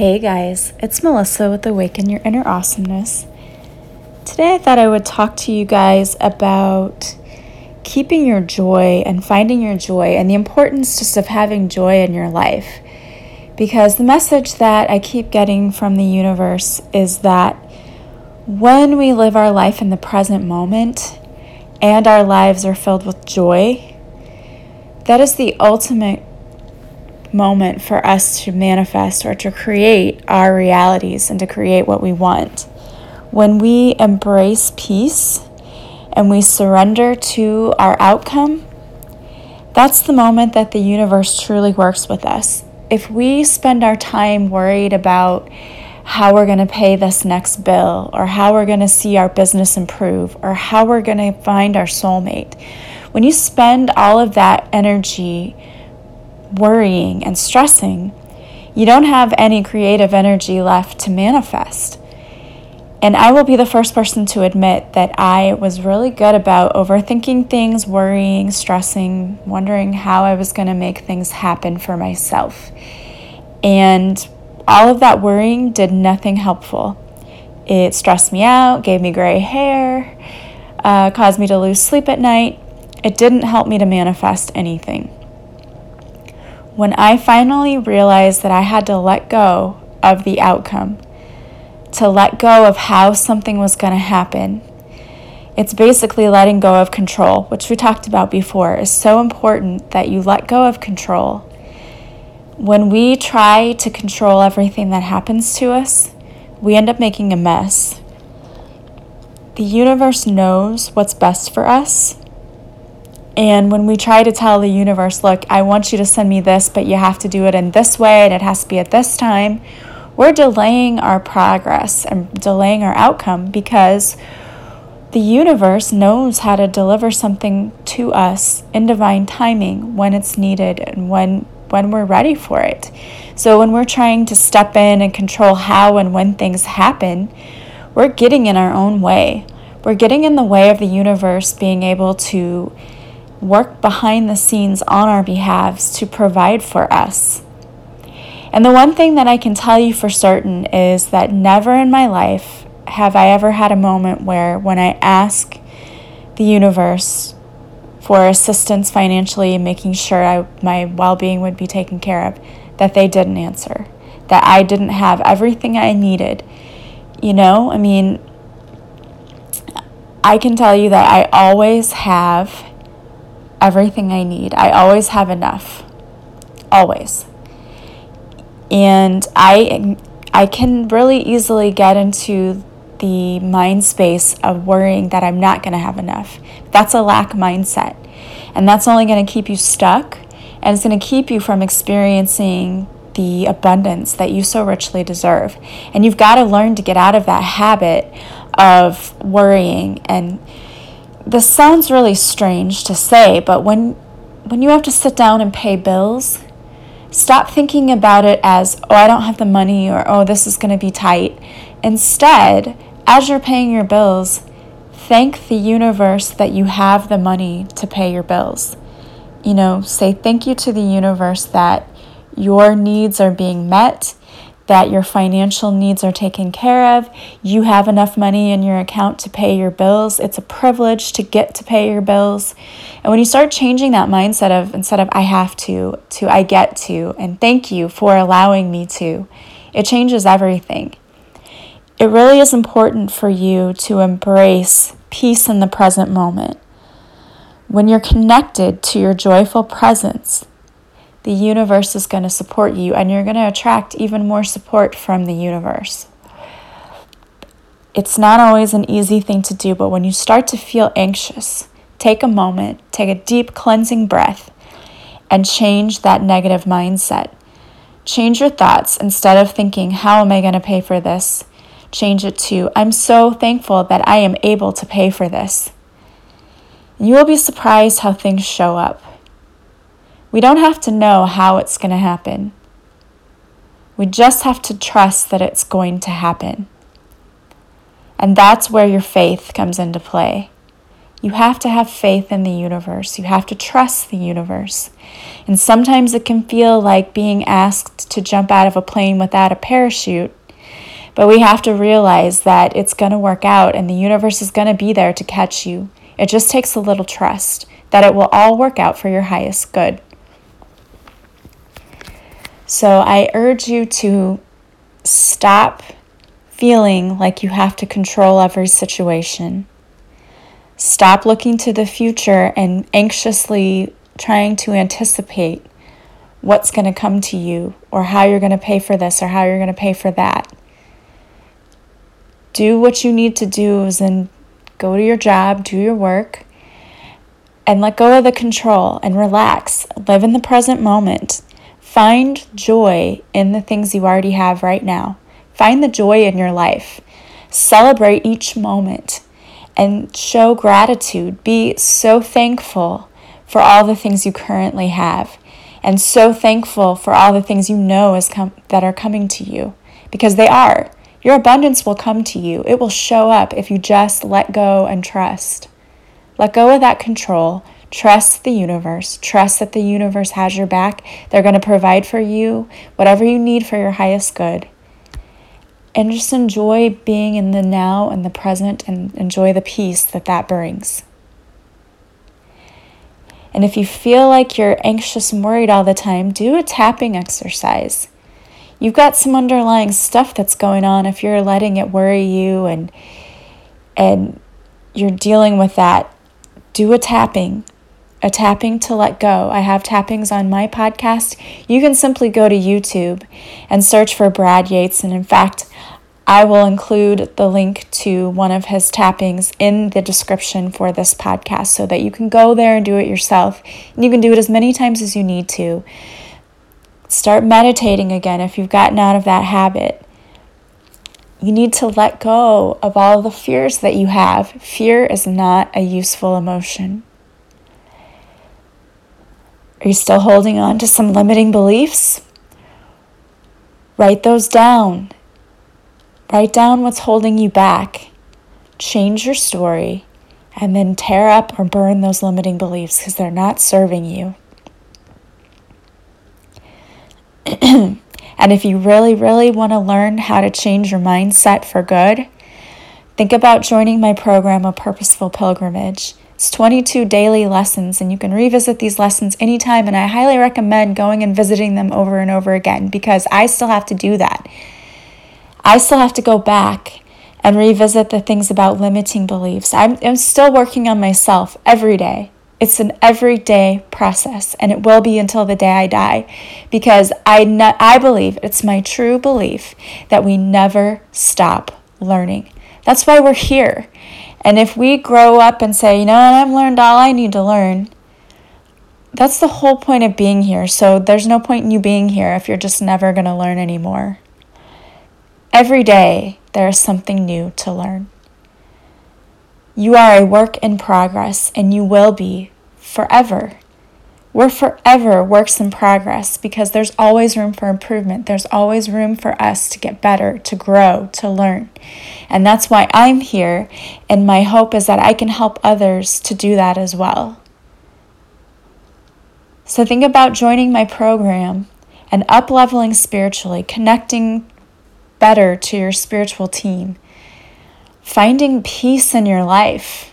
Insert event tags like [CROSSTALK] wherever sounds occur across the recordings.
Hey guys, it's Melissa with Awaken Your Inner Awesomeness. Today I thought I would talk to you guys about keeping your joy and finding your joy and the importance just of having joy in your life. Because the message that I keep getting from the universe is that when we live our life in the present moment and our lives are filled with joy, that is the ultimate moment for us to manifest or to create our realities and to create what we want. When we embrace peace and we surrender to our outcome, that's the moment that the universe truly works with us. If we spend our time worried about how we're going to pay this next bill, or how we're going to see our business improve, or how we're going to find our soulmate, when you spend all of that energy worrying and stressing, you don't have any creative energy left to manifest. And I will be the first person to admit that I was really good about overthinking things, worrying, stressing, wondering how I was going to make things happen for myself. And all of that worrying did nothing helpful. It stressed me out, gave me gray hair, uh, caused me to lose sleep at night. It didn't help me to manifest anything when I finally realized that I had to let go of the outcome, to let go of how something was going to happen, it's basically letting go of control, which we talked about before, is so important that you let go of control. When we try to control everything that happens to us, we end up making a mess. The universe knows what's best for us, and when we try to tell the universe, look, I want you to send me this, but you have to do it in this way and it has to be at this time, we're delaying our progress and delaying our outcome because the universe knows how to deliver something to us in divine timing when it's needed and when when we're ready for it. So when we're trying to step in and control how and when things happen, we're getting in our own way. We're getting in the way of the universe being able to work behind the scenes on our behalves to provide for us. And the one thing that I can tell you for certain is that never in my life have I ever had a moment where, when I ask the universe for assistance financially and making sure I, my well being would be taken care of, that they didn't answer, that I didn't have everything I needed. You know, I mean, I can tell you that I always have everything I need. I always have enough. Always. And I I can really easily get into the mind space of worrying that I'm not going to have enough. That's a lack mindset. And that's only going to keep you stuck and it's going to keep you from experiencing the abundance that you so richly deserve. And you've got to learn to get out of that habit of worrying and this sounds really strange to say, but when when you have to sit down and pay bills, stop thinking about it as, oh, I don't have the money or oh, this is going to be tight. Instead, as you're paying your bills, thank the universe that you have the money to pay your bills. You know, say thank you to the universe that your needs are being met that your financial needs are taken care of. You have enough money in your account to pay your bills. It's a privilege to get to pay your bills. And when you start changing that mindset of instead of I have to, to I get to, and thank you for allowing me to, it changes everything. It really is important for you to embrace peace in the present moment. When you're connected to your joyful presence, the universe is going to support you and you're going to attract even more support from the universe. It's not always an easy thing to do, but when you start to feel anxious, take a moment, take a deep cleansing breath, and change that negative mindset. Change your thoughts instead of thinking, How am I going to pay for this? Change it to, I'm so thankful that I am able to pay for this. You will be surprised how things show up. We don't have to know how it's going to happen. We just have to trust that it's going to happen. And that's where your faith comes into play. You have to have faith in the universe. You have to trust the universe. And sometimes it can feel like being asked to jump out of a plane without a parachute. But we have to realize that it's going to work out and the universe is going to be there to catch you. It just takes a little trust that it will all work out for your highest good. So I urge you to stop feeling like you have to control every situation. Stop looking to the future and anxiously trying to anticipate what's going to come to you or how you're going to pay for this or how you're going to pay for that. Do what you need to do and go to your job, do your work, and let go of the control and relax. Live in the present moment. Find joy in the things you already have right now. Find the joy in your life. Celebrate each moment and show gratitude. Be so thankful for all the things you currently have and so thankful for all the things you know is com- that are coming to you because they are. Your abundance will come to you. It will show up if you just let go and trust. Let go of that control. Trust the universe. Trust that the universe has your back. They're going to provide for you whatever you need for your highest good. And just enjoy being in the now and the present and enjoy the peace that that brings. And if you feel like you're anxious and worried all the time, do a tapping exercise. You've got some underlying stuff that's going on if you're letting it worry you and and you're dealing with that. Do a tapping a tapping to let go. I have tappings on my podcast. You can simply go to YouTube and search for Brad Yates. And in fact, I will include the link to one of his tappings in the description for this podcast so that you can go there and do it yourself. And you can do it as many times as you need to. Start meditating again if you've gotten out of that habit. You need to let go of all the fears that you have. Fear is not a useful emotion. Are you still holding on to some limiting beliefs? Write those down. Write down what's holding you back. Change your story and then tear up or burn those limiting beliefs because they're not serving you. [CLEARS THROAT] and if you really, really want to learn how to change your mindset for good, think about joining my program, A Purposeful Pilgrimage. It's 22 daily lessons, and you can revisit these lessons anytime. And I highly recommend going and visiting them over and over again because I still have to do that. I still have to go back and revisit the things about limiting beliefs. I'm, I'm still working on myself every day. It's an everyday process, and it will be until the day I die because I, ne- I believe, it's my true belief, that we never stop learning. That's why we're here. And if we grow up and say, you know I've learned all I need to learn, that's the whole point of being here. So there's no point in you being here if you're just never going to learn anymore. Every day, there is something new to learn. You are a work in progress, and you will be forever. We're forever works in progress because there's always room for improvement. There's always room for us to get better, to grow, to learn. And that's why I'm here. And my hope is that I can help others to do that as well. So think about joining my program and up leveling spiritually, connecting better to your spiritual team, finding peace in your life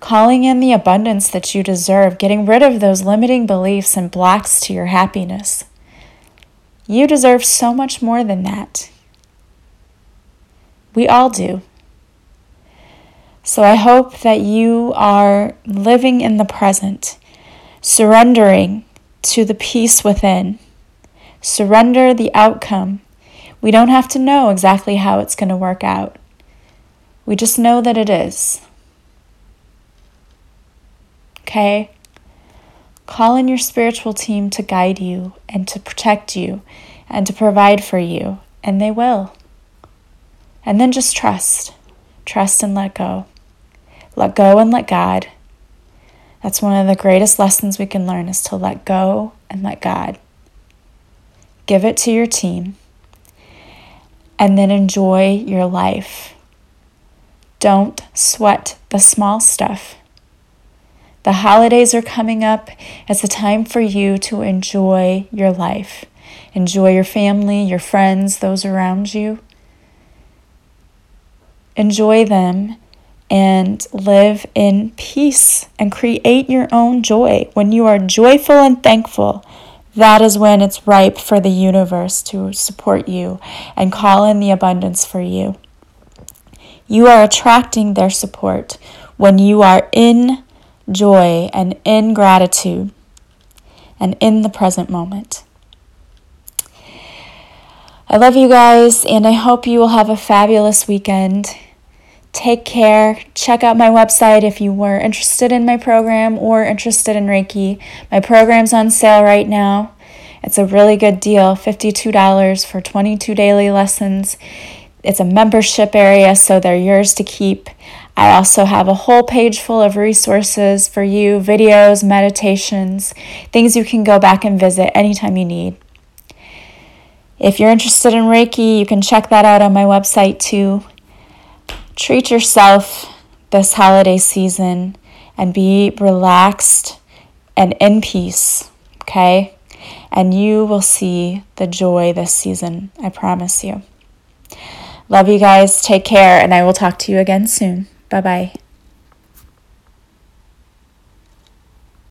calling in the abundance that you deserve, getting rid of those limiting beliefs and blocks to your happiness. You deserve so much more than that. We all do. So I hope that you are living in the present, surrendering to the peace within. Surrender the outcome. We don't have to know exactly how it's going to work out. We just know that it is okay? Call in your spiritual team to guide you and to protect you and to provide for you, and they will. And then just trust. Trust and let go. Let go and let God. That's one of the greatest lessons we can learn is to let go and let God. Give it to your team and then enjoy your life. Don't sweat the small stuff. The holidays are coming up. It's a time for you to enjoy your life, enjoy your family, your friends, those around you. Enjoy them and live in peace and create your own joy. When you are joyful and thankful, that is when it's ripe for the universe to support you and call in the abundance for you. You are attracting their support when you are in joy and in gratitude and in the present moment. I love you guys, and I hope you will have a fabulous weekend. Take care. Check out my website if you were interested in my program or interested in Reiki. My program's on sale right now. It's a really good deal $52 for 22 daily lessons. It's a membership area, so they're yours to keep. I also have a whole page full of resources for you videos, meditations, things you can go back and visit anytime you need. If you're interested in Reiki, you can check that out on my website too. Treat yourself this holiday season and be relaxed and in peace, okay? And you will see the joy this season, I promise you. Love you guys. Take care, and I will talk to you again soon. Bye bye.